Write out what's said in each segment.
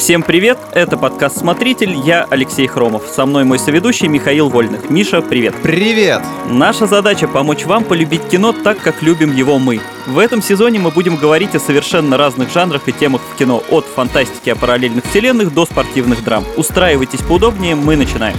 Всем привет, это подкаст «Смотритель», я Алексей Хромов. Со мной мой соведущий Михаил Вольных. Миша, привет. Привет! Наша задача — помочь вам полюбить кино так, как любим его мы. В этом сезоне мы будем говорить о совершенно разных жанрах и темах в кино, от фантастики о параллельных вселенных до спортивных драм. Устраивайтесь поудобнее, мы начинаем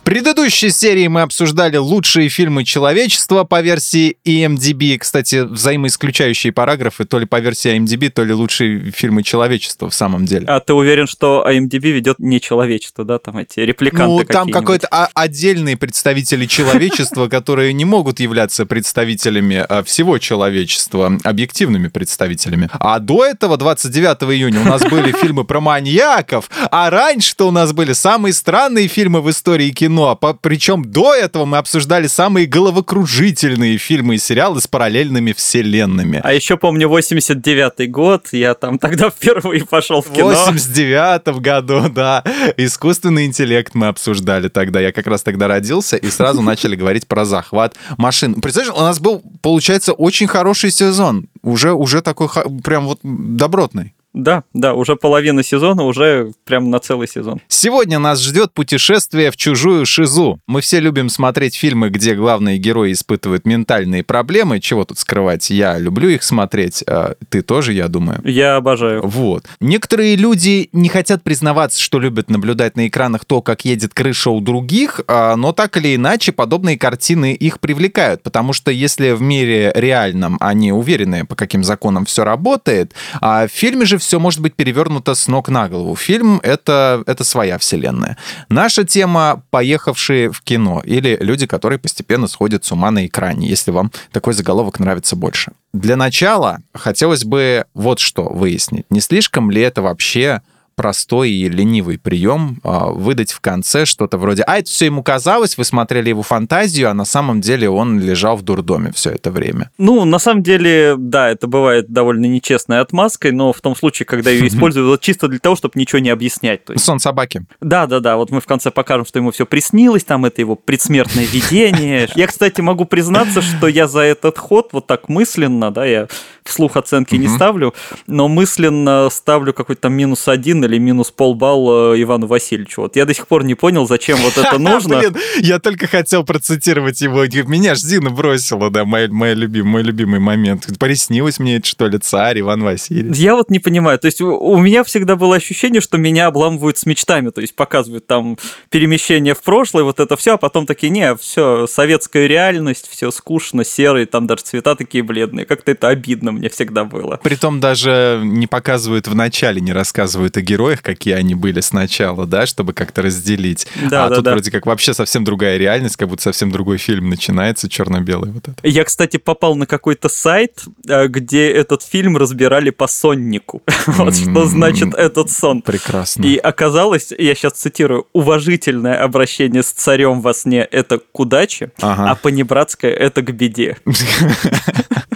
предыдущей серии мы обсуждали лучшие фильмы человечества по версии IMDb. Кстати, взаимоисключающие параграфы то ли по версии IMDb, то ли лучшие фильмы человечества в самом деле. А ты уверен, что IMDb ведет не человечество, да? Там эти репликанты Ну, там какой-то отдельные представители человечества, которые не могут являться представителями а, всего человечества, объективными представителями. А до этого, 29 июня, у нас были фильмы про маньяков, а раньше-то у нас были самые странные фильмы в истории кино кино. А по, причем до этого мы обсуждали самые головокружительные фильмы и сериалы с параллельными вселенными. А еще помню 89-й год, я там тогда впервые пошел в кино. В 89 году, да. Искусственный интеллект мы обсуждали тогда. Я как раз тогда родился, и сразу начали говорить про захват машин. Представляешь, у нас был, получается, очень хороший сезон. Уже, уже такой прям вот добротный. Да, да, уже половина сезона, уже прям на целый сезон. Сегодня нас ждет путешествие в чужую шизу. Мы все любим смотреть фильмы, где главные герои испытывают ментальные проблемы. Чего тут скрывать? Я люблю их смотреть. А ты тоже, я думаю. Я обожаю. Вот. Некоторые люди не хотят признаваться, что любят наблюдать на экранах то, как едет крыша у других, а, но так или иначе подобные картины их привлекают, потому что если в мире реальном они уверены, по каким законам все работает, а в фильме же все может быть перевернуто с ног на голову. Фильм это, — это своя вселенная. Наша тема — поехавшие в кино или люди, которые постепенно сходят с ума на экране, если вам такой заголовок нравится больше. Для начала хотелось бы вот что выяснить. Не слишком ли это вообще простой и ленивый прием а, выдать в конце что-то вроде «А, это все ему казалось, вы смотрели его фантазию, а на самом деле он лежал в дурдоме все это время». Ну, на самом деле, да, это бывает довольно нечестной отмазкой, но в том случае, когда ее используют чисто для того, чтобы ничего не объяснять. То есть... Сон собаки. Да-да-да, вот мы в конце покажем, что ему все приснилось, там это его предсмертное видение. Я, кстати, могу признаться, что я за этот ход вот так мысленно, да, я вслух оценки не ставлю, но мысленно ставлю какой-то там минус один или минус полбалла Ивану Васильевичу. Вот я до сих пор не понял, зачем вот это нужно. Блин, я только хотел процитировать его. Меня ж Зина бросила, да, мой, мой, любимый, мой любимый момент. Приснилось мне это, что ли, царь Иван Васильевич. Я вот не понимаю. То есть у меня всегда было ощущение, что меня обламывают с мечтами. То есть показывают там перемещение в прошлое, вот это все, а потом такие, не, все, советская реальность, все скучно, серый, там даже цвета такие бледные. Как-то это обидно мне всегда было. Притом даже не показывают в начале, не рассказывают о героях, какие они были сначала, да, чтобы как-то разделить. Да, а да, тут да. вроде как вообще совсем другая реальность, как будто совсем другой фильм начинается, черно-белый вот это. Я, кстати, попал на какой-то сайт, э, где этот фильм разбирали по соннику. вот что значит этот сон. Прекрасно. И оказалось, я сейчас цитирую, уважительное обращение с царем во сне – это к удаче, а понебратское – это к беде.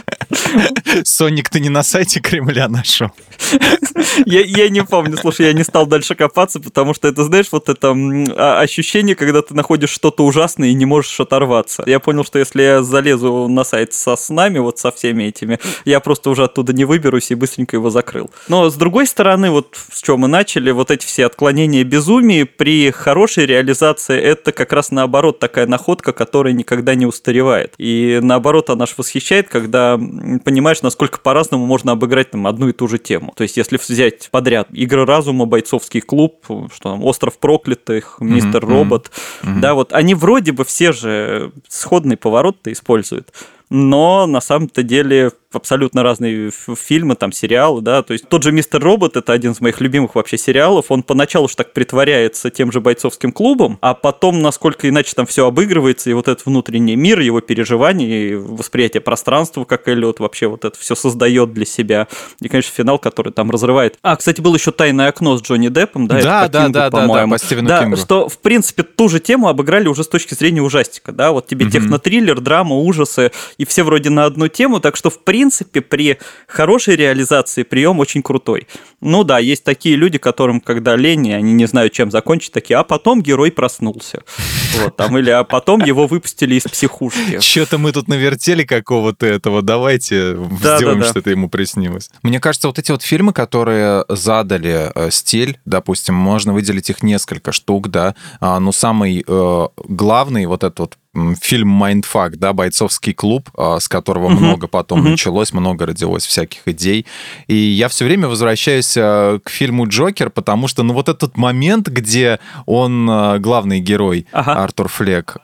Соник ты не на сайте Кремля нашел? Я, я не помню, слушай, я не стал дальше копаться, потому что это, знаешь, вот это а, ощущение, когда ты находишь что-то ужасное и не можешь оторваться. Я понял, что если я залезу на сайт со снами, вот со всеми этими, я просто уже оттуда не выберусь и быстренько его закрыл. Но с другой стороны, вот с чего мы начали, вот эти все отклонения безумия при хорошей реализации это как раз наоборот такая находка, которая никогда не устаревает. И наоборот, она ж восхищает, когда понимаешь, насколько по-разному можно обыграть там одну и ту же тему. То есть, если взять подряд Игры разума, Бойцовский клуб, что там, Остров проклятых, Мистер mm-hmm. Робот, mm-hmm. да, вот они вроде бы все же сходный поворот-то используют но на самом-то деле абсолютно разные фильмы, там сериалы, да, то есть тот же Мистер Робот, это один из моих любимых вообще сериалов, он поначалу уж так притворяется тем же бойцовским клубом, а потом, насколько иначе там все обыгрывается, и вот этот внутренний мир, его переживания, и восприятие пространства, как Эллиот вообще вот это все создает для себя, и, конечно, финал, который там разрывает. А, кстати, было еще «Тайное окно» с Джонни Деппом, да, да, да, Кингу, да, по-моему. да, по да, Кингу. что, в принципе, ту же тему обыграли уже с точки зрения ужастика, да, вот тебе mm-hmm. технотриллер, драма, ужасы, и все вроде на одну тему, так что, в принципе, принципе, при хорошей реализации прием очень крутой. Ну да, есть такие люди, которым, когда лень, они не знают, чем закончить, такие, а потом герой проснулся. Вот, там, или а потом его выпустили из психушки. Что-то мы тут навертели какого-то этого, давайте да, сделаем, да, да. что это ему приснилось. Мне кажется, вот эти вот фильмы, которые задали э, стиль, допустим, можно выделить их несколько штук, да, а, но самый э, главный вот этот вот фильм «Mindfuck», да, бойцовский клуб, а, с которого угу. много потом угу. началось, много родилось всяких идей. И я все время возвращаюсь а, к фильму «Джокер», потому что, ну, вот этот момент, где он, а, главный герой, ага. Артур Флек,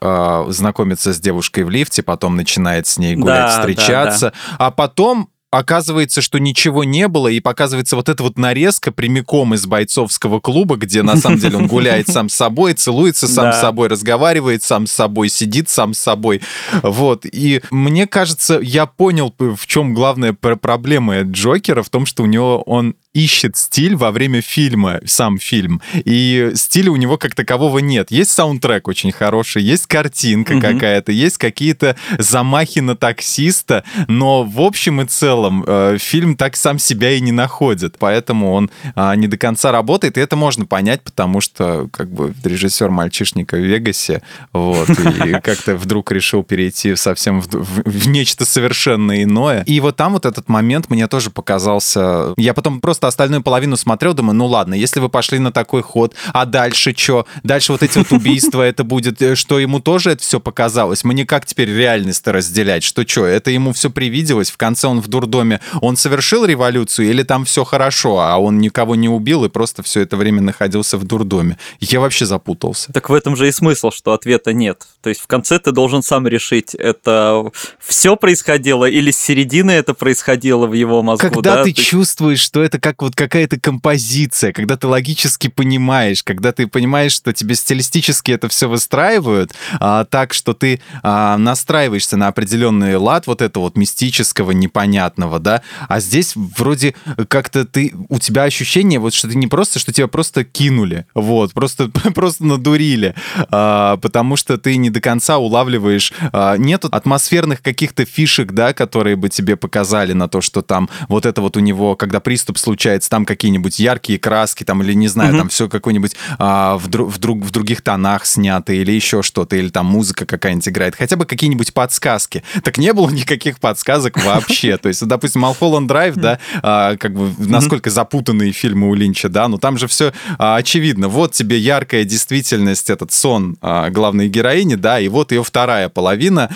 знакомится с девушкой в лифте, потом начинает с ней гулять, да, встречаться, да, да. а потом оказывается, что ничего не было, и показывается вот эта вот нарезка прямиком из бойцовского клуба, где на самом деле он гуляет сам с собой, целуется сам с собой, разговаривает сам с собой, сидит сам с собой. Вот. И мне кажется, я понял, в чем главная проблема Джокера, в том, что у него он ищет стиль во время фильма, сам фильм. И стиля у него как такового нет. Есть саундтрек очень хороший, есть картинка mm-hmm. какая-то, есть какие-то замахи на таксиста, но в общем и целом э, фильм так сам себя и не находит. Поэтому он э, не до конца работает, и это можно понять, потому что как бы режиссер мальчишника в Вегасе, вот, и как-то вдруг решил перейти совсем в, в, в нечто совершенно иное. И вот там вот этот момент мне тоже показался... Я потом просто просто остальную половину смотрел, думаю, ну ладно, если вы пошли на такой ход, а дальше что? Дальше вот эти вот убийства, это будет, э, что ему тоже это все показалось? Мне как теперь реальность-то разделять? Что что? Это ему все привиделось? В конце он в дурдоме, он совершил революцию или там все хорошо, а он никого не убил и просто все это время находился в дурдоме? Я вообще запутался. Так в этом же и смысл, что ответа нет. То есть в конце ты должен сам решить, это все происходило или с середины это происходило в его мозгу. Когда да? ты чувствуешь, что это как как вот какая-то композиция, когда ты логически понимаешь, когда ты понимаешь, что тебе стилистически это все выстраивают, а, так что ты а, настраиваешься на определенный лад вот этого вот мистического, непонятного, да, а здесь вроде как-то ты, у тебя ощущение вот, что ты не просто, что тебя просто кинули, вот, просто, просто надурили, а, потому что ты не до конца улавливаешь, а, нету атмосферных каких-то фишек, да, которые бы тебе показали на то, что там вот это вот у него, когда приступ случается, получается, там какие-нибудь яркие краски, там, или не знаю, угу. там все какое-нибудь а, в, в, друг, в других тонах снято, или еще что-то, или там музыка какая-нибудь играет, хотя бы какие-нибудь подсказки. Так не было никаких подсказок вообще. То есть, допустим, Малхолланд Драйв, да, а, как бы насколько запутанные фильмы у Линча, да, но там же все а, очевидно. Вот тебе яркая действительность, этот сон а, главной героини, да, и вот ее вторая половина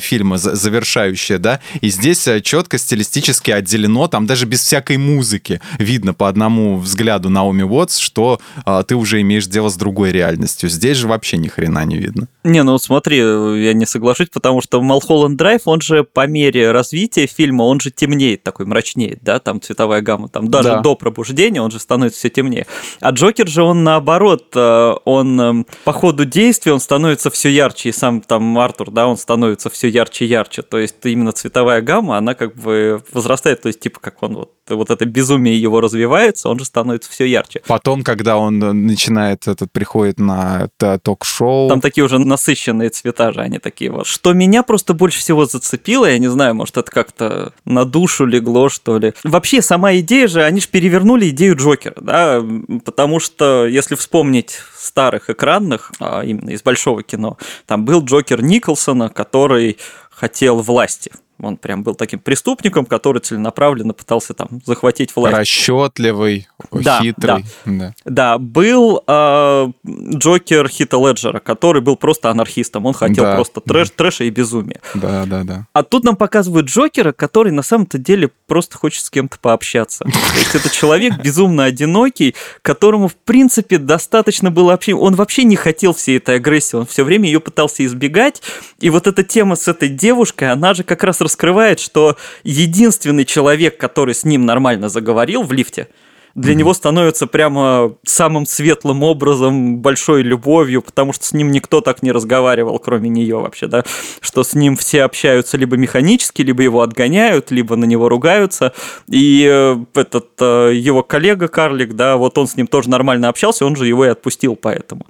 фильма завершающая, да, и здесь а, четко стилистически отделено, там даже без всякой музыки видно по одному взгляду Наоми Уотс, что а, ты уже имеешь дело с другой реальностью. Здесь же вообще ни хрена не видно. Не, ну смотри, я не соглашусь, потому что Малхолланд Драйв, он же по мере развития фильма, он же темнеет, такой мрачнеет, да, там цветовая гамма, там даже да. до пробуждения он же становится все темнее. А Джокер же, он наоборот, э, он эм, по ходу действия, он становится все ярче, и сам там Артур, да, он становится все ярче и ярче, то есть именно цветовая гамма, она как бы возрастает, то есть типа как он вот, вот это безумие его развивается, он же становится все ярче. Потом, когда он начинает, этот приходит на ток-шоу. Там такие уже насыщенные цвета же, они такие вот. Что меня просто больше всего зацепило, я не знаю, может, это как-то на душу легло, что ли. Вообще, сама идея же, они же перевернули идею Джокера, да, потому что, если вспомнить старых экранных, а именно из большого кино, там был Джокер Николсона, который хотел власти он прям был таким преступником, который целенаправленно пытался там захватить власть. Расчетливый, да, хитрый. Да, да. да был э, Джокер Хита Леджера, который был просто анархистом. Он хотел да. просто трэш, трэша и безумия. Да, да, да. А тут нам показывают Джокера, который на самом-то деле просто хочет с кем-то пообщаться. То есть это человек безумно одинокий, которому, в принципе, достаточно было общения. Он вообще не хотел всей этой агрессии, он все время ее пытался избегать. И вот эта тема с этой девушкой, она же как раз раскрывает, что единственный человек, который с ним нормально заговорил в лифте, для mm-hmm. него становится прямо самым светлым образом, большой любовью, потому что с ним никто так не разговаривал, кроме нее вообще, да, что с ним все общаются либо механически, либо его отгоняют, либо на него ругаются, и э, этот э, его коллега Карлик, да, вот он с ним тоже нормально общался, он же его и отпустил поэтому.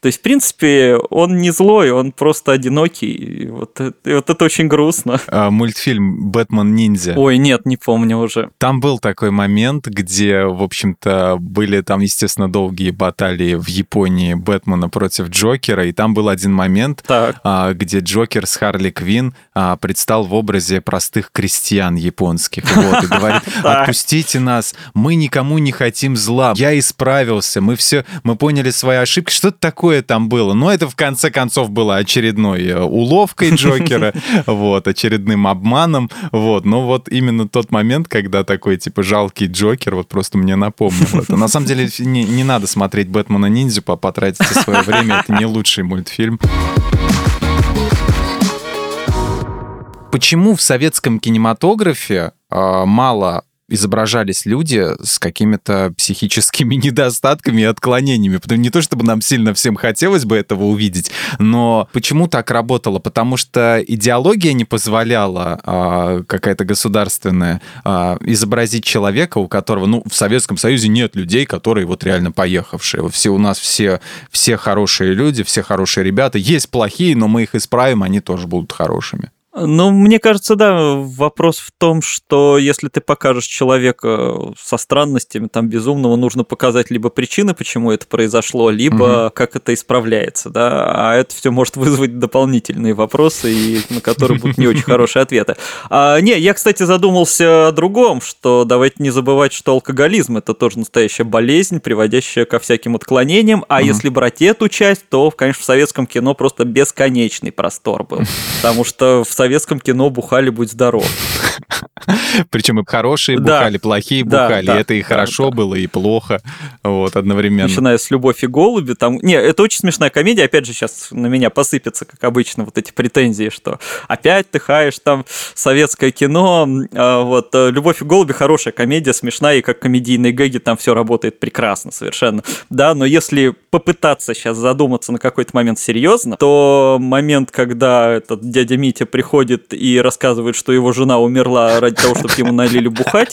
То есть, в принципе, он не злой, он просто одинокий. И вот, и вот это очень грустно. А, мультфильм «Бэтмен ниндзя». Ой, нет, не помню уже. Там был такой момент, где, в общем-то, были там, естественно, долгие баталии в Японии Бэтмена против Джокера, и там был один момент, так. А, где Джокер с Харли Квин а, предстал в образе простых крестьян японских. Вот, и говорит, отпустите нас, мы никому не хотим зла. Я исправился, мы все, мы поняли свои ошибки. Что-то такое там было. Но это в конце концов было очередной э, уловкой Джокера, вот, очередным обманом, вот. Но вот именно тот момент, когда такой, типа, жалкий Джокер, вот просто мне напомнил это. На самом деле не, не надо смотреть Бэтмена Ниндзю, потратите свое время, это не лучший мультфильм. Почему в советском кинематографе э, мало изображались люди с какими-то психическими недостатками и отклонениями. Потому не то, чтобы нам сильно всем хотелось бы этого увидеть, но почему так работало? Потому что идеология не позволяла а, какая-то государственная а, изобразить человека, у которого, ну, в Советском Союзе нет людей, которые вот реально поехавшие. Все у нас все, все хорошие люди, все хорошие ребята. Есть плохие, но мы их исправим, они тоже будут хорошими. Ну, мне кажется, да, вопрос в том, что если ты покажешь человека со странностями, там, безумного, нужно показать либо причины, почему это произошло, либо угу. как это исправляется, да, а это все может вызвать дополнительные вопросы, и, на которые будут не очень хорошие ответы. А, не, я, кстати, задумался о другом, что давайте не забывать, что алкоголизм – это тоже настоящая болезнь, приводящая ко всяким отклонениям, а угу. если брать эту часть, то, конечно, в советском кино просто бесконечный простор был, потому что в советском кино бухали «Будь здоров». Причем и хорошие бухали, да, плохие бухали. Да, это и хорошо было, и плохо. Вот, одновременно. Начиная с «Любовь и голуби». Там... Не, это очень смешная комедия. Опять же, сейчас на меня посыпятся, как обычно, вот эти претензии, что опять ты хаешь там советское кино. А, вот э, «Любовь и голуби» хорошая комедия, смешная, и как комедийные гэги там все работает прекрасно совершенно. Да, но если попытаться сейчас задуматься на какой-то момент серьезно, то момент, когда этот дядя Митя приходит и рассказывает, что его жена умерла ради того, чтобы ему налили бухать.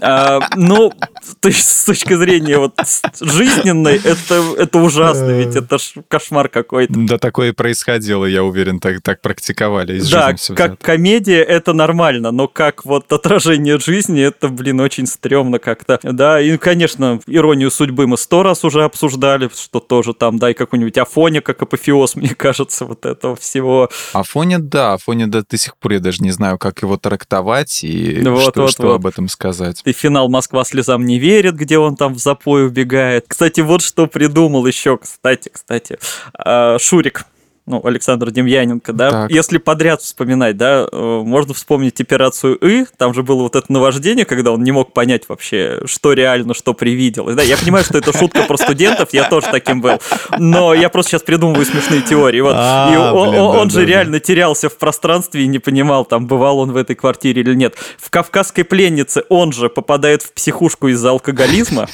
А, ну, то есть с точки зрения вот жизненной, это, это ужасно, ведь это ж кошмар какой-то. Да, такое и происходило, я уверен, так, так практиковали. Из да, как комедия это нормально, но как вот отражение жизни, это, блин, очень стрёмно как-то. Да, и, конечно, иронию судьбы мы сто раз уже обсуждали, что тоже там, дай какую-нибудь Афоня, как апофеоз, мне кажется, вот этого всего. Афоня, да, Афоня до, до сих пор я даже не знаю, как его трактовать и вот, что, вот, что вот. об этом сказать. И финал «Москва слезам не верит», где он там в запой убегает. Кстати, вот что придумал еще, кстати, кстати, а, Шурик ну, Александр Демьяненко, да, так. если подряд вспоминать, да, э, можно вспомнить операцию «И», там же было вот это наваждение, когда он не мог понять вообще, что реально, что привиделось, да, я понимаю, что это шутка про студентов, я тоже таким был, но я просто сейчас придумываю смешные теории, вот, а, и он, блин, он да, же да, реально да. терялся в пространстве и не понимал, там, бывал он в этой квартире или нет. В «Кавказской пленнице» он же попадает в психушку из-за алкоголизма,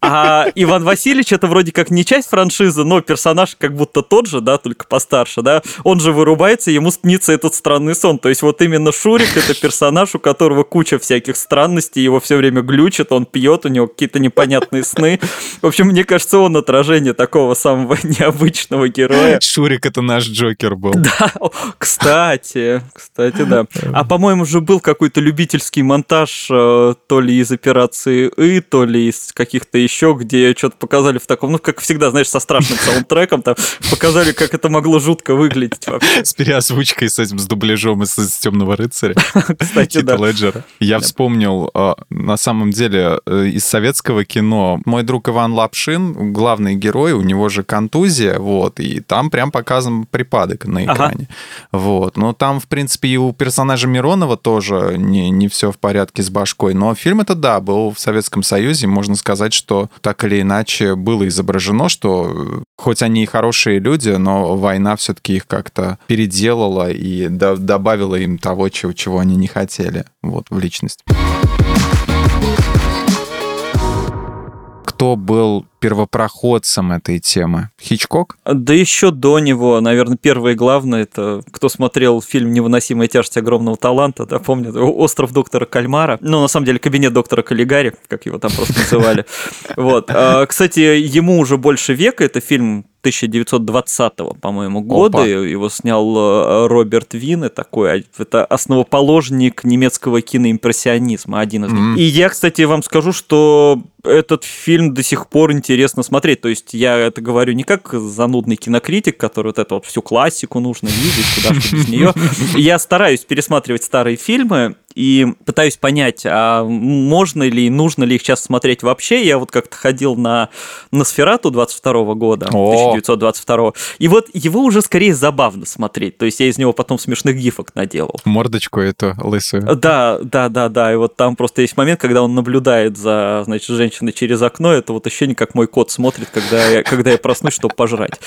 а Иван Васильевич это вроде как не часть франшизы, но персонаж как будто тот же, да, только постарше, да, он же вырубается, ему снится этот странный сон. То есть вот именно Шурик это персонаж, у которого куча всяких странностей, его все время глючит, он пьет, у него какие-то непонятные сны. В общем, мне кажется, он отражение такого самого необычного героя. Шурик это наш Джокер был. Да, кстати, кстати, да. А по-моему же был какой-то любительский монтаж э, то ли из операции И, то ли из каких-то еще, где что-то показали в таком, ну, как всегда, знаешь, со страшным саундтреком, там показали, как это могло жутко выглядеть вообще. С переозвучкой, с этим, с дубляжом из, из «Темного рыцаря». Кстати, да. Леджера. Я вспомнил, а, на самом деле, э, из советского кино мой друг Иван Лапшин, главный герой, у него же контузия, вот, и там прям показан припадок на экране. Вот. Но там, в принципе, и у персонажа Миронова тоже не, не все в порядке с башкой. Но фильм это, да, был в Советском Союзе. Можно сказать, что так или иначе было изображено, что э, хоть они и хорошие люди, но война все-таки их как-то переделала и до добавила им того, чего, чего они не хотели вот, в личность. кто был первопроходцем этой темы? Хичкок? Да еще до него, наверное, первое и главное, это кто смотрел фильм «Невыносимая тяжесть огромного таланта», да, помню, «Остров доктора Кальмара», ну, на самом деле, «Кабинет доктора Каллигари», как его там просто называли. Вот. А, кстати, ему уже больше века, это фильм 1920 по-моему, года. Опа. Его снял э, Роберт Винне, такой, а, это основоположник немецкого киноимпрессионизма, один из них. Mm-hmm. И я, кстати, вам скажу, что этот фильм до сих пор интересно смотреть. То есть я это говорю не как занудный кинокритик, который вот эту вот всю классику нужно видеть, куда же без нее. Я стараюсь пересматривать старые фильмы и пытаюсь понять, а можно ли и нужно ли их сейчас смотреть вообще. Я вот как-то ходил на Носферату 22 года, О! 1922. И вот его уже скорее забавно смотреть. То есть я из него потом смешных гифок наделал. Мордочку эту лысую. Да, да, да, да. И вот там просто есть момент, когда он наблюдает за, значит, женщиной через окно. Это вот ощущение, как мой кот смотрит, когда я, когда я проснусь, чтобы пожрать.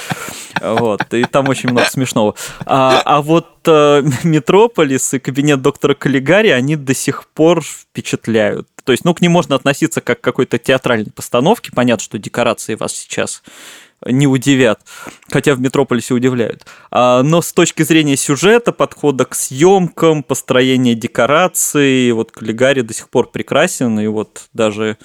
Вот. И там очень много смешного. А, а вот Метрополис и кабинет доктора Каллигари, они до сих пор впечатляют. То есть, ну, к ним можно относиться как к какой-то театральной постановке. Понятно, что декорации вас сейчас не удивят, хотя в Метрополисе удивляют. А, но с точки зрения сюжета, подхода к съемкам, построения декораций, вот Каллигари до сих пор прекрасен, и вот даже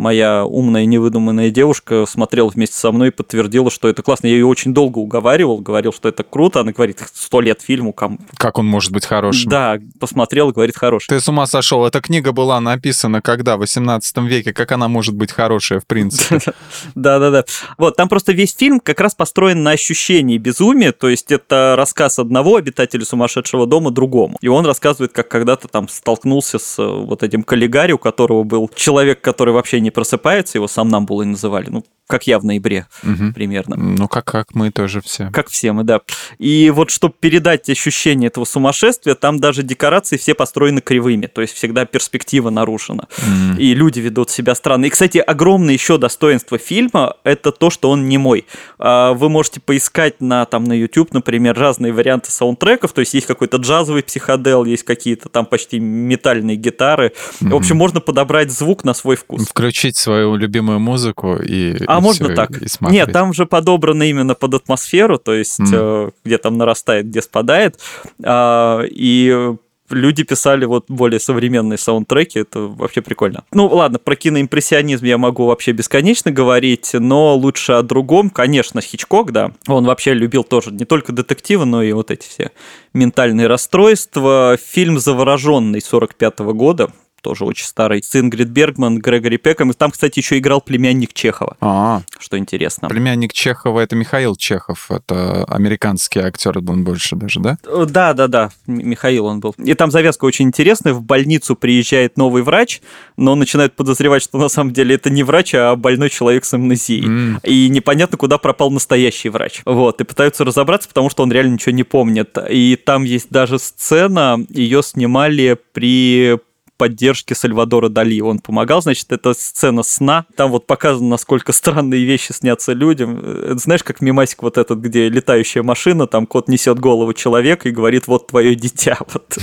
моя умная невыдуманная девушка смотрела вместе со мной и подтвердила, что это классно. Я ее очень долго уговаривал, говорил, что это круто. Она говорит, сто лет фильму. Ком... Как он может быть хорошим? Да, посмотрел, говорит, хороший. Ты с ума сошел. Эта книга была написана когда? В 18 веке. Как она может быть хорошая, в принципе? Да-да-да. Вот, там просто весь фильм как раз построен на ощущении безумия. То есть это рассказ одного обитателя сумасшедшего дома другому. И он рассказывает, как когда-то там столкнулся с э, вот этим коллегари, у которого был человек, который вообще не не просыпается, его сам сомнамбулой называли, ну, как я в ноябре угу. примерно. Ну, как, как мы тоже все. Как все мы, да. И вот чтобы передать ощущение этого сумасшествия, там даже декорации все построены кривыми, то есть всегда перспектива нарушена. Mm. И люди ведут себя странно. И, кстати, огромное еще достоинство фильма – это то, что он не мой. А, вы можете поискать на, там, на YouTube, например, разные варианты саундтреков, то есть есть какой-то джазовый психодел, есть какие-то там почти метальные гитары. Mm-hmm. В общем, можно подобрать звук на свой вкус. Включить свою любимую музыку и а и можно так. И Нет, там же подобрано именно под атмосферу, то есть mm. где там нарастает, где спадает. А, и люди писали вот более современные саундтреки, это вообще прикольно. Ну ладно, про киноимпрессионизм я могу вообще бесконечно говорить, но лучше о другом, конечно, Хичкок, да, он вообще любил тоже не только детективы, но и вот эти все ментальные расстройства. Фильм «Завороженный» 45 -го года, тоже очень старый, с Ингрид Бергман, Грегори Пеком. И там, кстати, еще играл племянник Чехова. А, что интересно. Племянник Чехова это Михаил Чехов, это американский актер, он больше даже, да? Да, да, да, Михаил он был. И там завязка очень интересная. В больницу приезжает новый врач, но начинают подозревать, что на самом деле это не врач, а больной человек с амнезией. Mm. И непонятно, куда пропал настоящий врач. Вот, и пытаются разобраться, потому что он реально ничего не помнит. И там есть даже сцена, ее снимали при поддержки Сальвадора Дали. Он помогал, значит, это сцена сна. Там вот показано, насколько странные вещи снятся людям. Это знаешь, как мимасик вот этот, где летающая машина, там кот несет голову человека и говорит, вот твое дитя. Вот.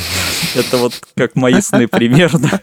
Это вот как мои сны примерно.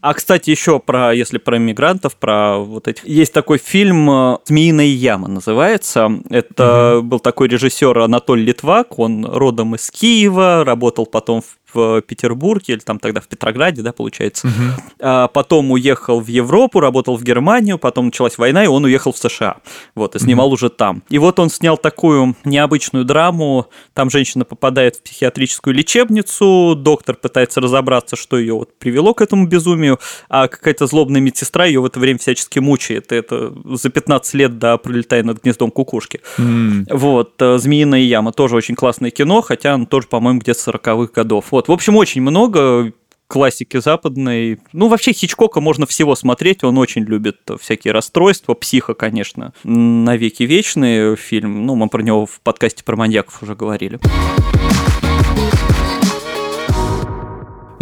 А, кстати, еще про, если про мигрантов, про вот этих... Есть такой фильм э, «Змеиная яма» называется. Это был такой режиссер Анатолий Литвак, он родом из Киева, работал потом в в Петербурге, или там тогда в Петрограде, да, получается. Угу. А, потом уехал в Европу, работал в Германию, потом началась война, и он уехал в США. Вот, и снимал угу. уже там. И вот он снял такую необычную драму. Там женщина попадает в психиатрическую лечебницу, доктор пытается разобраться, что ее вот привело к этому безумию, а какая-то злобная медсестра ее в это время всячески мучает. Это за 15 лет до «Пролетая над гнездом кукушки». Mm. Вот, э, «Змеиная яма» тоже очень классное кино, хотя оно тоже, по-моему, где-то 40-х годов. Вот, вот, в общем, очень много классики западной. Ну, вообще Хичкока можно всего смотреть, он очень любит всякие расстройства, психа, конечно. «Навеки вечные» фильм, ну, мы про него в подкасте про маньяков уже говорили.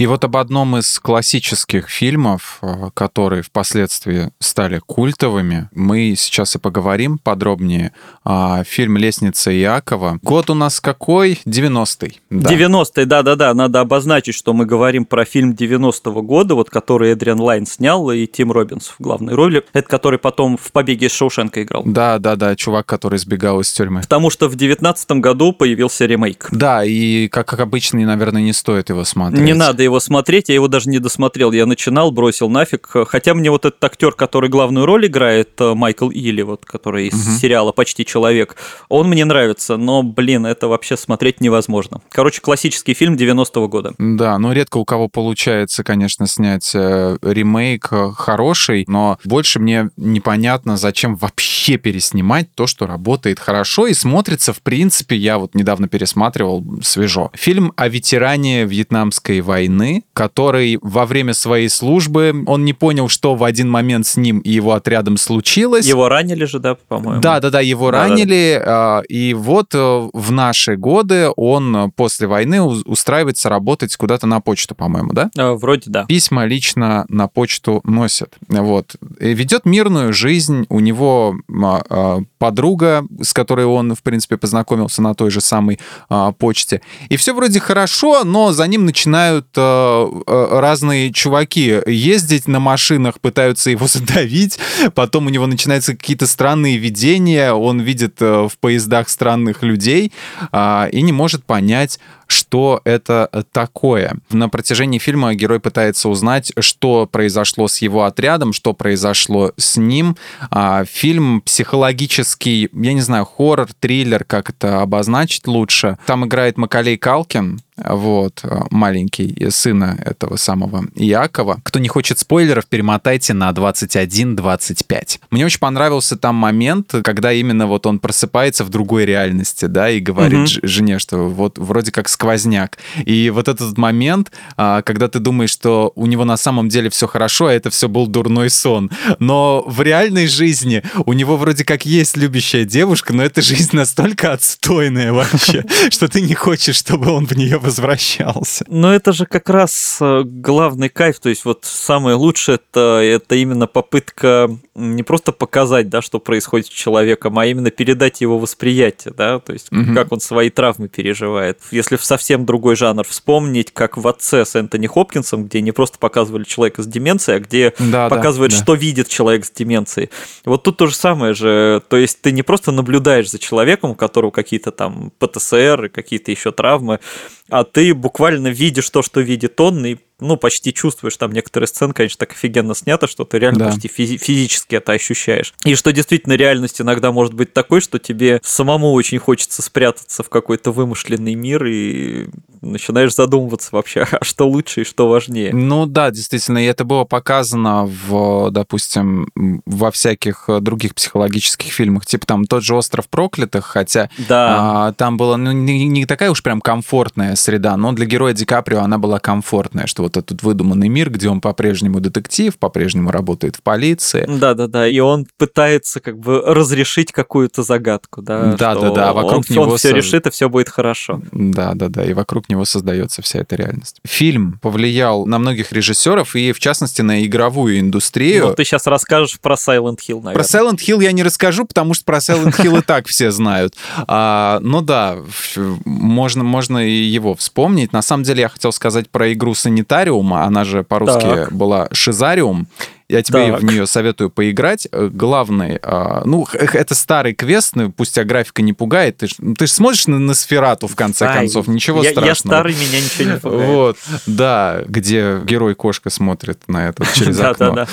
И вот об одном из классических фильмов, э, которые впоследствии стали культовыми, мы сейчас и поговорим подробнее. А, фильм «Лестница Иакова». Год у нас какой? 90-й. Да. 90-й, да-да-да. Надо обозначить, что мы говорим про фильм 90-го года, вот который Эдриан Лайн снял, и Тим Робинс в главной роли. Это который потом в «Побеге из Шоушенка» играл. Да-да-да, чувак, который сбегал из тюрьмы. Потому что в 19 году появился ремейк. Да, и как обычно, наверное, не стоит его смотреть. Не надо его смотреть, я его даже не досмотрел. Я начинал, бросил нафиг. Хотя мне вот этот актер, который главную роль играет, э, Майкл Илли, вот, который из угу. сериала «Почти человек», он мне нравится, но, блин, это вообще смотреть невозможно. Короче, классический фильм 90-го года. Да, но редко у кого получается, конечно, снять э, ремейк э, хороший, но больше мне непонятно, зачем вообще переснимать то, что работает хорошо и смотрится, в принципе, я вот недавно пересматривал свежо. Фильм о ветеране Вьетнамской войны, который во время своей службы, он не понял, что в один момент с ним и его отрядом случилось. Его ранили же, да, по-моему? Да, да, да, его да, ранили. Да. И вот э, в наши годы он после войны устраивается работать куда-то на почту, по-моему, да? А, вроде да. Письма лично на почту носят. Вот. И ведет мирную жизнь. У него а, а, подруга, с которой он, в принципе, познакомился на той же самой почте. И все вроде хорошо, но за ним начинают разные чуваки ездить на машинах, пытаются его задавить. Потом у него начинаются какие-то странные видения. Он видит э, в поездах странных людей и не может понять, что это такое. На протяжении фильма герой пытается узнать, что произошло с его отрядом, что произошло с ним. А, фильм психологический, я не знаю, хоррор, триллер, как это обозначить лучше. Там играет Макалей Калкин, вот, маленький сына этого самого Якова. Кто не хочет спойлеров, перемотайте на 21-25. Мне очень понравился там момент, когда именно вот он просыпается в другой реальности, да, и говорит угу. жене, что вот вроде как сквозняк. И вот этот момент, а, когда ты думаешь, что у него на самом деле все хорошо, а это все был дурной сон. Но в реальной жизни у него вроде как есть любящая девушка, но эта жизнь настолько отстойная вообще, что ты не хочешь, чтобы он в нее возвращался. Но это же как раз э, главный кайф, то есть вот самое лучшее это, это именно попытка не просто показать, да, что происходит с человеком, а именно передать его восприятие, да, то есть угу. как он свои травмы переживает. Если в совсем другой жанр вспомнить, как в «Отце» с Энтони Хопкинсом, где не просто показывали человека с деменцией, а где да, показывают, да, да. что видит человек с деменцией. Вот тут то же самое же, то есть ты не просто наблюдаешь за человеком, у которого какие-то там ПТСР и какие-то еще травмы, а ты буквально видишь то, что видит он, и ну, почти чувствуешь, там некоторые сцены, конечно, так офигенно снято, что ты реально да. почти физи- физически это ощущаешь. И что действительно реальность иногда может быть такой, что тебе самому очень хочется спрятаться в какой-то вымышленный мир и начинаешь задумываться вообще, а что лучше и что важнее. Ну да, действительно, и это было показано в, допустим, во всяких других психологических фильмах, типа там тот же «Остров проклятых», хотя да. а, там была ну, не, не такая уж прям комфортная среда, но для героя Ди Каприо она была комфортная, что вот этот выдуманный мир, где он по-прежнему детектив, по-прежнему работает в полиции. Да-да-да, и он пытается как бы разрешить какую-то загадку, да? Да-да-да, вокруг он, него... Он все решит, и все будет хорошо. Да-да-да, и вокруг него создается вся эта реальность. Фильм повлиял на многих режиссеров и, в частности, на игровую индустрию. Ну, ты сейчас расскажешь про Silent Hill, наверное. Про Silent Hill я не расскажу, потому что про Silent Hill и так все знают. А, ну да, можно, можно и его вспомнить. На самом деле я хотел сказать про игру Санитар Шизариума, она же по-русски так. была Шизариум, я тебе так. в нее советую поиграть. Э, главный, а, ну, это старый квест, ну, пусть тебя графика не пугает. Ты, ты же смотришь на, на Сферату, в конце Ай, концов, ничего я, страшного. Я старый, меня ничего не пугает. Вот, да, где герой-кошка смотрит на это через окно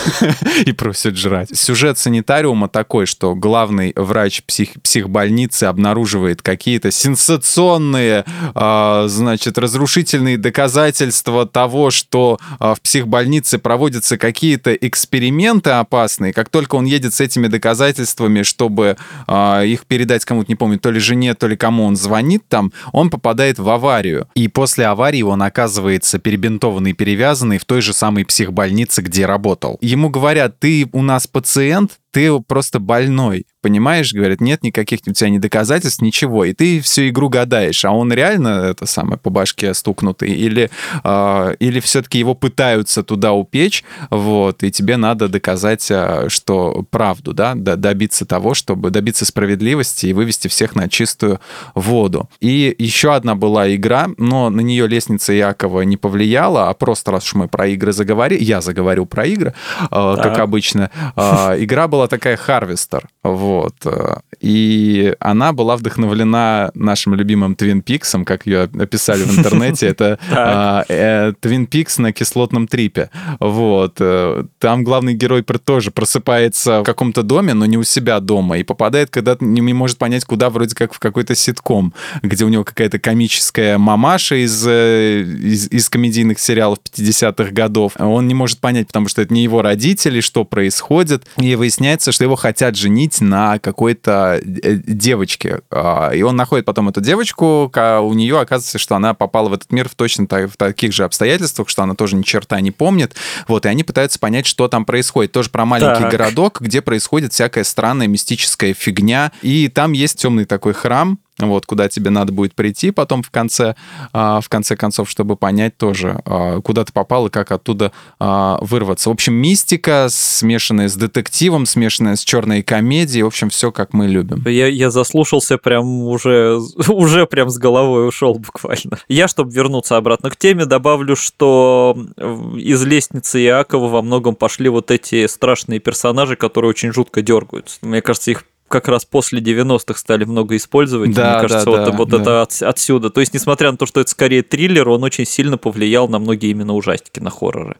и просит жрать. Сюжет санитариума такой, что главный врач псих, психбольницы обнаруживает какие-то сенсационные, а, значит, разрушительные доказательства того, что а, в психбольнице проводятся какие-то какие-то эксперименты опасные, как только он едет с этими доказательствами, чтобы э, их передать кому-то, не помню, то ли жене, то ли кому он звонит там, он попадает в аварию. И после аварии он оказывается перебинтованный, перевязанный в той же самой психбольнице, где работал. Ему говорят, ты у нас пациент, ты просто больной понимаешь, говорят, нет никаких у тебя ни доказательств, ничего, и ты всю игру гадаешь, а он реально это самое по башке стукнутый, или, э, или все-таки его пытаются туда упечь, вот, и тебе надо доказать, а, что правду, да, добиться того, чтобы добиться справедливости и вывести всех на чистую воду. И еще одна была игра, но на нее лестница Якова не повлияла, а просто раз уж мы про игры заговорили, я заговорю про игры, э, как обычно, э, игра была такая Harvester, вот. Э, и она была вдохновлена нашим любимым Твин Пиксом, как ее описали в интернете. Это Твин Пикс на кислотном трипе. Вот. Э, там главный герой тоже просыпается в каком-то доме, но не у себя дома, и попадает, когда не может понять, куда, вроде как в какой-то ситком, где у него какая-то комическая мамаша из, э, из, из комедийных сериалов 50-х годов. Он не может понять, потому что это не его родители, что происходит. И выясняется, что его хотят женить на какой-то э, девочке. А, и он находит потом эту девочку, у нее оказывается, что она попала в этот мир в точно так, в таких же обстоятельствах, что она тоже ни черта не помнит. Вот, и они пытаются понять, что там происходит. Тоже про маленький так. городок, где происходит всякая странная мистическая фигня. И там есть темный такой храм, вот, куда тебе надо будет прийти потом в конце, а, в конце концов, чтобы понять тоже, а, куда ты попал и как оттуда а, вырваться. В общем, мистика, смешанная с детективом, смешанная с черной комедией, в общем, все как мы любим. Я, я заслушался прям уже, уже прям с головой ушел буквально. Я, чтобы вернуться обратно к теме, добавлю, что из лестницы Иакова во многом пошли вот эти страшные персонажи, которые очень жутко дергаются. Мне кажется, их как раз после 90-х стали много использовать. Да, Мне кажется, да, вот, да, вот да. это от, отсюда. То есть, несмотря на то, что это скорее триллер, он очень сильно повлиял на многие именно ужастики, на хорроры.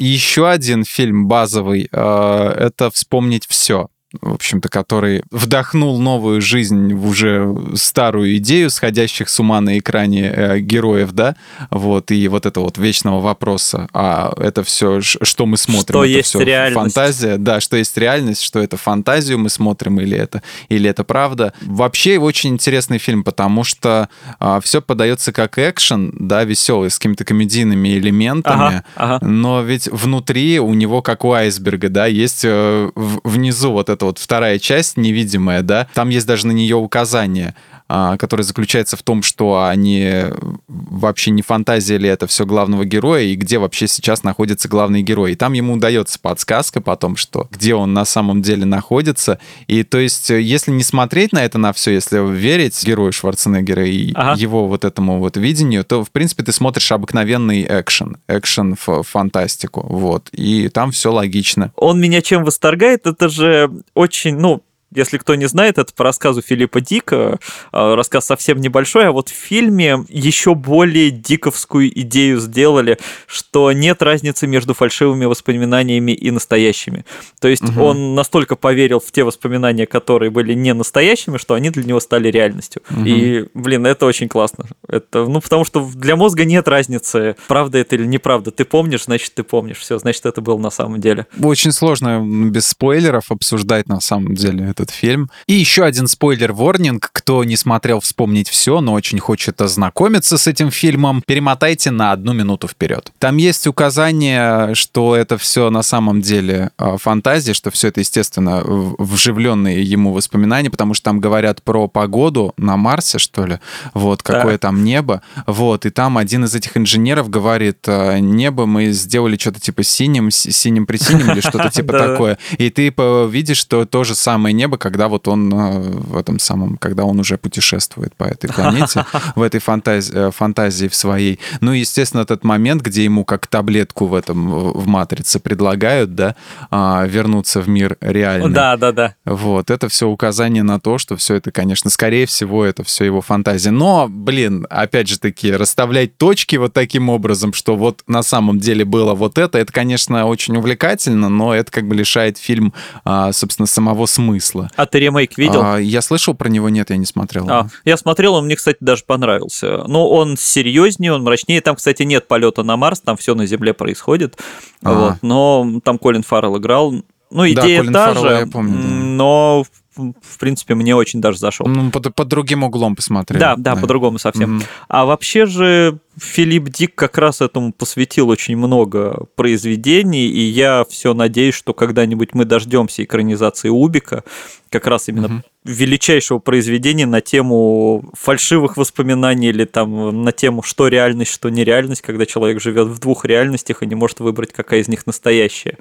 Еще один фильм базовый э, это вспомнить все в общем-то, который вдохнул новую жизнь в уже старую идею сходящих с ума на экране э, героев, да, вот, и вот это вот вечного вопроса, а это все, что мы смотрим, что это есть все реальность. фантазия, да, что есть реальность, что это фантазию мы смотрим или это, или это правда. Вообще очень интересный фильм, потому что а, все подается как экшен, да, веселый, с какими-то комедийными элементами, ага, ага. но ведь внутри у него, как у айсберга, да, есть э, внизу вот это вот вторая часть, невидимая, да, там есть даже на нее указание. А, который заключается в том, что они вообще не фантазия ли это все главного героя, и где вообще сейчас находится главный герой. И там ему удается подсказка потом, что где он на самом деле находится. И то есть, если не смотреть на это на все, если верить герою Шварценеггера и ага. его вот этому вот видению, то, в принципе, ты смотришь обыкновенный экшен, экшен в фантастику, вот. И там все логично. Он меня чем восторгает, это же очень, ну, если кто не знает, это по рассказу Филиппа Дика. А, рассказ совсем небольшой, а вот в фильме еще более диковскую идею сделали, что нет разницы между фальшивыми воспоминаниями и настоящими. То есть угу. он настолько поверил в те воспоминания, которые были не настоящими, что они для него стали реальностью. Угу. И, блин, это очень классно. Это, ну, потому что для мозга нет разницы, правда это или неправда. Ты помнишь, значит, ты помнишь. Все, значит, это было на самом деле. Очень сложно без спойлеров обсуждать на самом деле этот фильм. И еще один спойлер-ворнинг. Кто не смотрел «Вспомнить все», но очень хочет ознакомиться с этим фильмом, перемотайте на одну минуту вперед. Там есть указание, что это все на самом деле а, фантазия, что все это, естественно, вживленные ему воспоминания, потому что там говорят про погоду на Марсе, что ли, вот, какое да. там небо, вот, и там один из этих инженеров говорит, «А, небо мы сделали что-то типа синим, синим при синим или что-то типа такое, и ты видишь, что то же самое небо небо, когда вот он э, в этом самом, когда он уже путешествует по этой планете, в этой фантазии, э, фантазии в своей. Ну, естественно, этот момент, где ему как таблетку в этом, в «Матрице» предлагают, да, а, вернуться в мир реальный. Да, да, да. Вот, это все указание на то, что все это, конечно, скорее всего, это все его фантазия. Но, блин, опять же таки, расставлять точки вот таким образом, что вот на самом деле было вот это, это, конечно, очень увлекательно, но это как бы лишает фильм, а, собственно, самого смысла. А ты ремейк видел? А, я слышал про него, нет, я не смотрел. А, я смотрел, он мне, кстати, даже понравился. Но он серьезнее, он мрачнее. Там, кстати, нет полета на Марс, там все на Земле происходит. А. Вот. Но там Колин Фаррелл играл. Ну, идея да, та Фаррелл, же, помню, да. но в принципе, мне очень даже зашел. Ну, под, под другим углом посмотрел. Да, да, да. по-другому совсем. Mm-hmm. А вообще же Филипп Дик как раз этому посвятил очень много произведений, и я все надеюсь, что когда-нибудь мы дождемся экранизации Убика, как раз именно угу. величайшего произведения на тему фальшивых воспоминаний или там на тему, что реальность, что нереальность, когда человек живет в двух реальностях и не может выбрать, какая из них настоящая.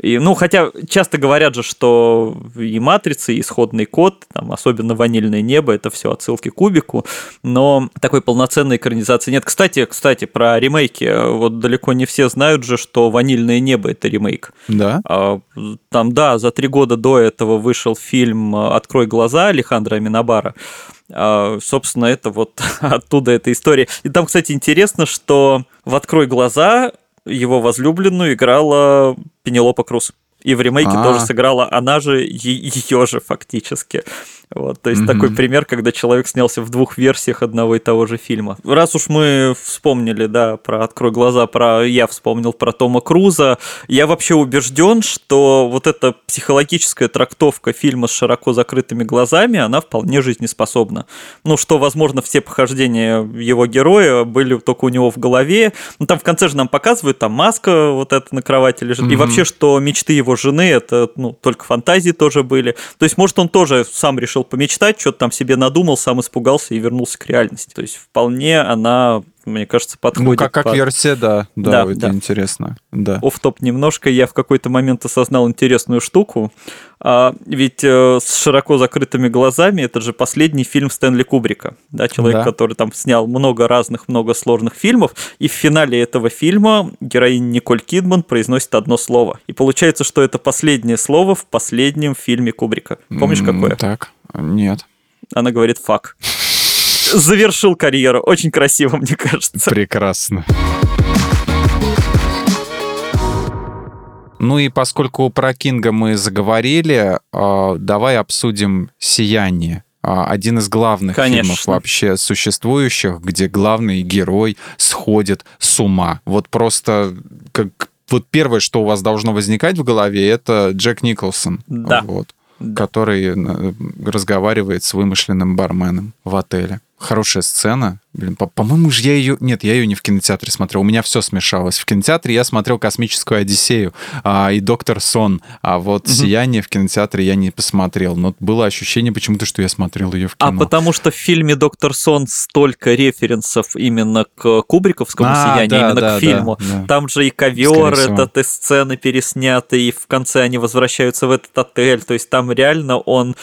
И, ну, хотя часто говорят же, что и матрицы, и исходный код, там, особенно ванильное небо, это все отсылки к кубику, но такой полноценной экранизации нет. Кстати, кстати, про ремейки. Вот далеко не все знают же, что ванильное небо это ремейк. Да. А, там, да, за три года до этого вышел фильм Открой глаза Алехандро Минабара. А, собственно, это вот оттуда эта история. И там, кстати, интересно, что в «Открой глаза» его возлюбленную играла Пенелопа Круз. И в ремейке А-а-а. тоже сыграла она же, ее же фактически. Вот, то есть mm-hmm. такой пример, когда человек снялся в двух версиях одного и того же фильма. Раз уж мы вспомнили, да, про «Открой глаза», про я вспомнил про Тома Круза, я вообще убежден, что вот эта психологическая трактовка фильма с широко закрытыми глазами, она вполне жизнеспособна. Ну, что, возможно, все похождения его героя были только у него в голове. Ну, там в конце же нам показывают, там маска вот эта на кровати лежит. Mm-hmm. И вообще, что мечты его жены, это, ну, только фантазии тоже были. То есть, может, он тоже сам решил решил помечтать, что-то там себе надумал, сам испугался и вернулся к реальности. То есть вполне она мне кажется, подходит. Ну, как, как под... версия, да. Да, да это да. интересно. Да. Оф-топ немножко. Я в какой-то момент осознал интересную штуку. А, ведь э, с широко закрытыми глазами это же последний фильм Стэнли Кубрика. Да, человек, да. который там снял много разных, много сложных фильмов. И в финале этого фильма героиня Николь Кидман произносит одно слово. И получается, что это последнее слово в последнем фильме Кубрика. Помнишь, какое? Так, нет. Она говорит «фак» завершил карьеру. Очень красиво, мне кажется. Прекрасно. Ну и поскольку про Кинга мы заговорили, а, давай обсудим «Сияние». А, один из главных Конечно. фильмов вообще существующих, где главный герой сходит с ума. Вот просто как вот первое, что у вас должно возникать в голове, это Джек Николсон. Да. Вот, да. Который э, разговаривает с вымышленным барменом в отеле хорошая сцена. Блин, по- по-моему, же я ее... Нет, я ее не в кинотеатре смотрел. У меня все смешалось. В кинотеатре я смотрел «Космическую Одиссею» а, и «Доктор Сон». А вот угу. «Сияние» в кинотеатре я не посмотрел. Но было ощущение почему-то, что я смотрел ее в а кино. А потому что в фильме «Доктор Сон» столько референсов именно к Кубриковскому а, «Сиянию», да, именно да, к фильму. Да, да. Там же и ковер, этот, и сцены пересняты, и в конце они возвращаются в этот отель. То есть там реально он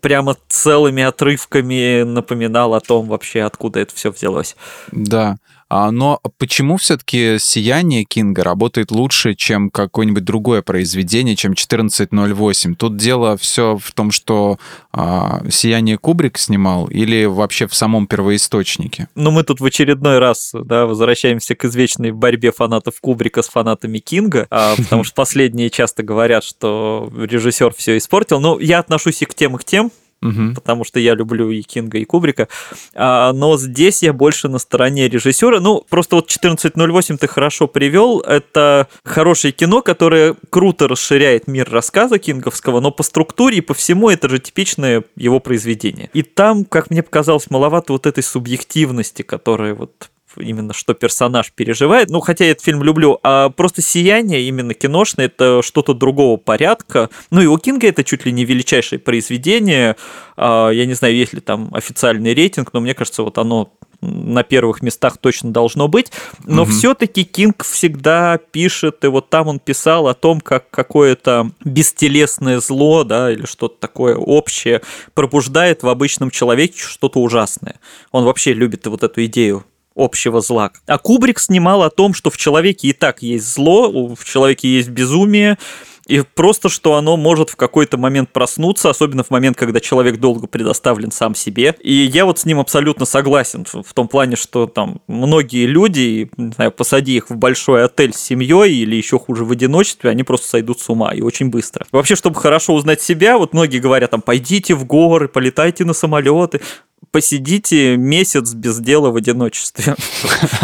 прямо целыми отрывками напоминал о том вообще, откуда это все взялось. Да. А, но почему все-таки «Сияние» Кинга работает лучше, чем какое-нибудь другое произведение, чем 1408? Тут дело все в том, что а, «Сияние» Кубрик снимал или вообще в самом первоисточнике? Ну, мы тут в очередной раз да, возвращаемся к извечной борьбе фанатов Кубрика с фанатами Кинга, а, потому что последние часто говорят, что режиссер все испортил. Но я отношусь и к тем, и к тем, угу. потому что я люблю и Кинга, и Кубрика. А, но здесь я больше на стороне режиссера. Ну, просто вот 1408 ты хорошо привел. Это хорошее кино, которое круто расширяет мир рассказа кинговского, но по структуре и по всему это же типичное его произведение. И там, как мне показалось, маловато вот этой субъективности, которая вот именно что персонаж переживает. Ну, хотя я этот фильм люблю, а просто «Сияние» именно киношное, это что-то другого порядка. Ну, и у Кинга это чуть ли не величайшее произведение. А, я не знаю, есть ли там официальный рейтинг, но мне кажется, вот оно на первых местах точно должно быть. Но угу. все-таки Кинг всегда пишет, и вот там он писал о том, как какое-то бестелесное зло, да, или что-то такое общее пробуждает в обычном человеке что-то ужасное. Он вообще любит вот эту идею общего зла. А Кубрик снимал о том, что в человеке и так есть зло, в человеке есть безумие, и просто, что оно может в какой-то момент проснуться, особенно в момент, когда человек долго предоставлен сам себе. И я вот с ним абсолютно согласен в том плане, что там многие люди, не знаю, посади их в большой отель с семьей или еще хуже в одиночестве, они просто сойдут с ума и очень быстро. Вообще, чтобы хорошо узнать себя, вот многие говорят там, пойдите в горы, полетайте на самолеты посидите месяц без дела в одиночестве.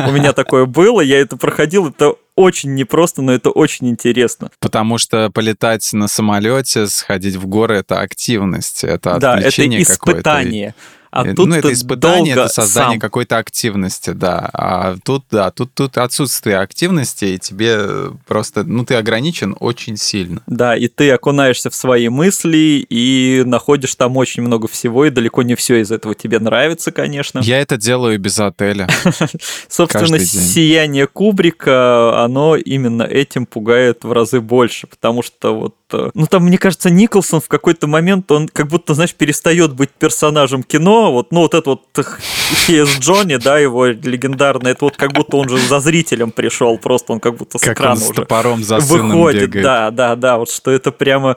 У меня такое было, я это проходил, это очень непросто, но это очень интересно. Потому что полетать на самолете, сходить в горы — это активность, это Да, это испытание. А тут ну, это испытание, это создание сам. какой-то активности, да. А тут, да, тут, тут отсутствие активности, и тебе просто, ну, ты ограничен очень сильно. Да, и ты окунаешься в свои мысли и находишь там очень много всего, и далеко не все из этого тебе нравится, конечно. Я это делаю без отеля. Собственно, сияние Кубрика, оно именно этим пугает в разы больше, потому что вот, э, ну там, мне кажется, Николсон в какой-то момент, он как будто, знаешь, перестает быть персонажем кино, вот, ну вот это вот Хейс Джонни, да, его легендарный, это вот как будто он же за зрителем пришел, просто он как будто с Как он экрана с уже топором за выходит, бегает. да, да, да, вот что это прямо,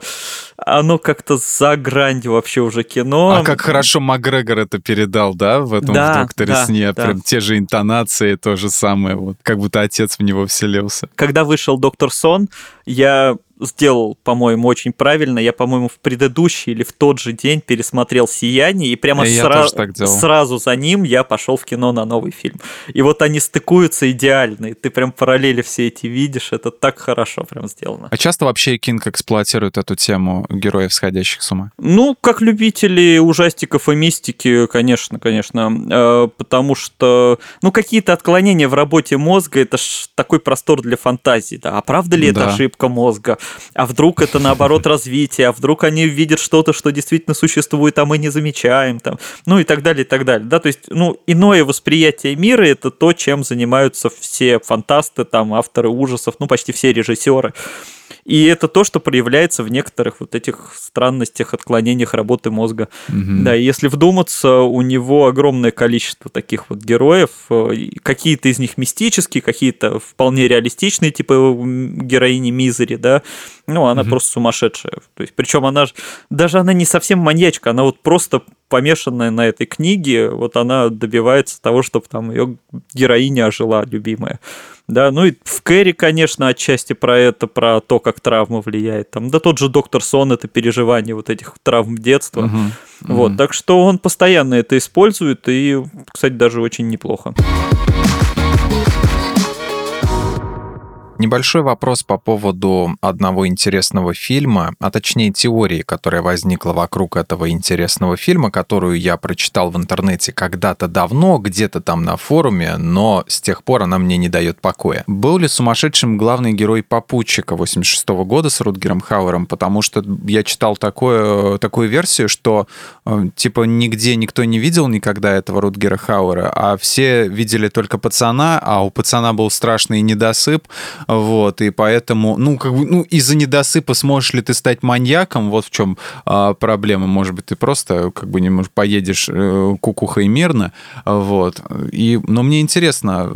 оно как-то за гранью вообще уже кино. А как хорошо Макгрегор это передал, да, в этом Да, в «Докторе да, сне». да. Прям те же интонации, то же самое, вот, как будто отец в него вселился. когда вышел Доктор Сон, я сделал, по-моему, очень правильно. Я, по-моему, в предыдущий или в тот же день пересмотрел «Сияние», и прямо И сра- сразу за ним я пошел в кино на новый фильм. И вот они стыкуются идеально, и ты прям параллели все эти видишь, это так хорошо прям сделано. А часто вообще Кинг эксплуатирует эту тему героев, сходящих с ума? Ну, как любители ужастиков и мистики, конечно, конечно, э, потому что, ну, какие-то отклонения в работе мозга, это ж такой простор для фантазии, да, а правда ли это Да. ошибка мозга, а вдруг это наоборот развитие, а вдруг они видят что-то, что действительно существует, а мы не замечаем, там, ну и так далее, и так далее, да, то есть, ну, иное восприятие мира – это то, чем занимаются все фантасты, там, авторы ужасов, ну, почти все режиссеры, и это то, что проявляется в некоторых вот этих странностях, отклонениях работы мозга. Мгм. Да, и если вдуматься, у него огромное количество таких вот героев. э, Какие-то из них мистические, какие-то вполне реалистичные, типа м, героини Мизери, да. Ну, она Мгм. просто сумасшедшая. То есть, причем она даже она не совсем маньячка, она вот просто помешанная на этой книге, вот она добивается того, чтобы там ее героиня ожила, любимая. Да, ну и в Кэрри, конечно, отчасти про это, про то, как травма влияет. Там, да тот же доктор Сон, это переживание вот этих травм детства. Мгм. Вот, Мгм. так что он постоянно это использует, и, кстати, даже очень неплохо. Небольшой вопрос по поводу одного интересного фильма, а точнее теории, которая возникла вокруг этого интересного фильма, которую я прочитал в интернете когда-то давно, где-то там на форуме, но с тех пор она мне не дает покоя. Был ли сумасшедшим главный герой «Попутчика» 86 года с Рутгером Хауэром? Потому что я читал такое, такую версию, что э, типа нигде никто не видел никогда этого Рутгера Хауэра, а все видели только пацана, а у пацана был страшный недосып, вот, и поэтому, ну, как бы, ну, из-за недосыпа сможешь ли ты стать маньяком, вот в чем а, проблема, может быть, ты просто, как бы, немножко поедешь э, кукухой мирно, вот, и, но мне интересно,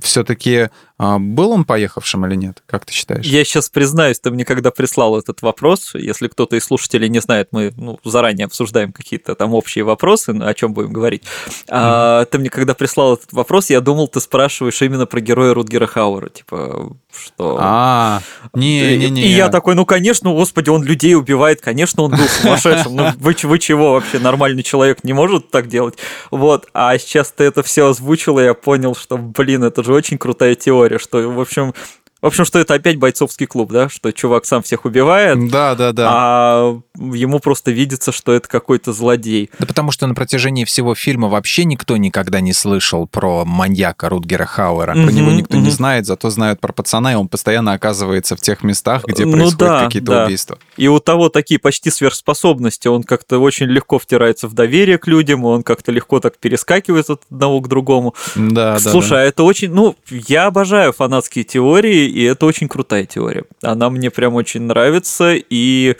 все-таки а, был он поехавшим или нет, как ты считаешь? Я сейчас признаюсь, ты мне когда прислал этот вопрос, если кто-то из слушателей не знает, мы ну, заранее обсуждаем какие-то там общие вопросы, ну, о чем будем говорить. А, ты мне когда прислал этот вопрос, я думал, ты спрашиваешь именно про героя Рутгера Хауэра, типа, что... А, не-не-не. И я такой, ну, конечно, господи, он людей убивает, конечно, он был сумасшедшим. Ну, вы, вы чего вообще, нормальный человек не может так делать? Вот, а сейчас ты это все озвучил, и я понял, что, блин, это же очень крутая теория, что, в общем, в общем, что это опять бойцовский клуб, да, что чувак сам всех убивает, Да, да, да. а ему просто видится, что это какой-то злодей. Да потому что на протяжении всего фильма вообще никто никогда не слышал про маньяка Рутгера Хауэра. Про него никто не знает, зато знают про пацана, и он постоянно оказывается в тех местах, где Ну происходят да, какие-то да. убийства. И у того такие почти сверхспособности. Он как-то очень легко втирается в доверие к людям, он как-то легко так перескакивает от одного к другому. Да, да. Слушай, да. а это очень, ну, я обожаю фанатские теории, и это очень крутая теория. Она мне прям очень нравится, и,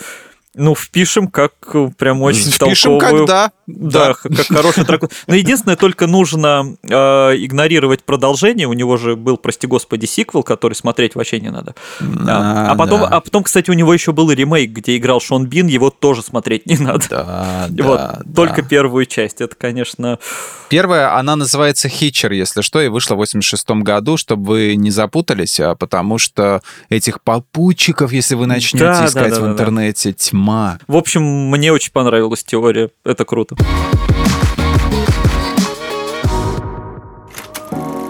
ну, впишем как э, прям очень Впишем толковую... когда. Да, х- как хороший трак. Но единственное, только нужно э, игнорировать продолжение. У него же был, прости господи, сиквел, который смотреть вообще не надо. А, а потом, да. а потом, кстати, у него еще был ремейк, где играл Шон Бин, его тоже смотреть не надо. Да, да, вот, да. только первую часть. Это, конечно, Первая, она называется «Хитчер», если что, и вышла в 86 году, чтобы вы не запутались, а потому что этих попутчиков, если вы начнете Да, да, искать да, в да, да. интернете, тьма. В общем, мне очень понравилась теория. Это круто.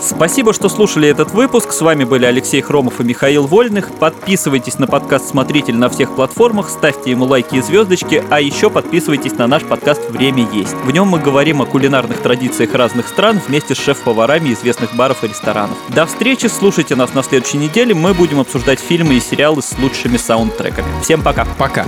Спасибо, что слушали этот выпуск. С вами были Алексей Хромов и Михаил Вольных. Подписывайтесь на подкаст «Смотритель» на всех платформах, ставьте ему лайки и звездочки, а еще подписывайтесь на наш подкаст «Время есть». В нем мы говорим о кулинарных традициях разных стран вместе с шеф-поварами известных баров и ресторанов. До встречи, слушайте нас на следующей неделе. Мы будем обсуждать фильмы и сериалы с лучшими саундтреками. Всем пока. Пока.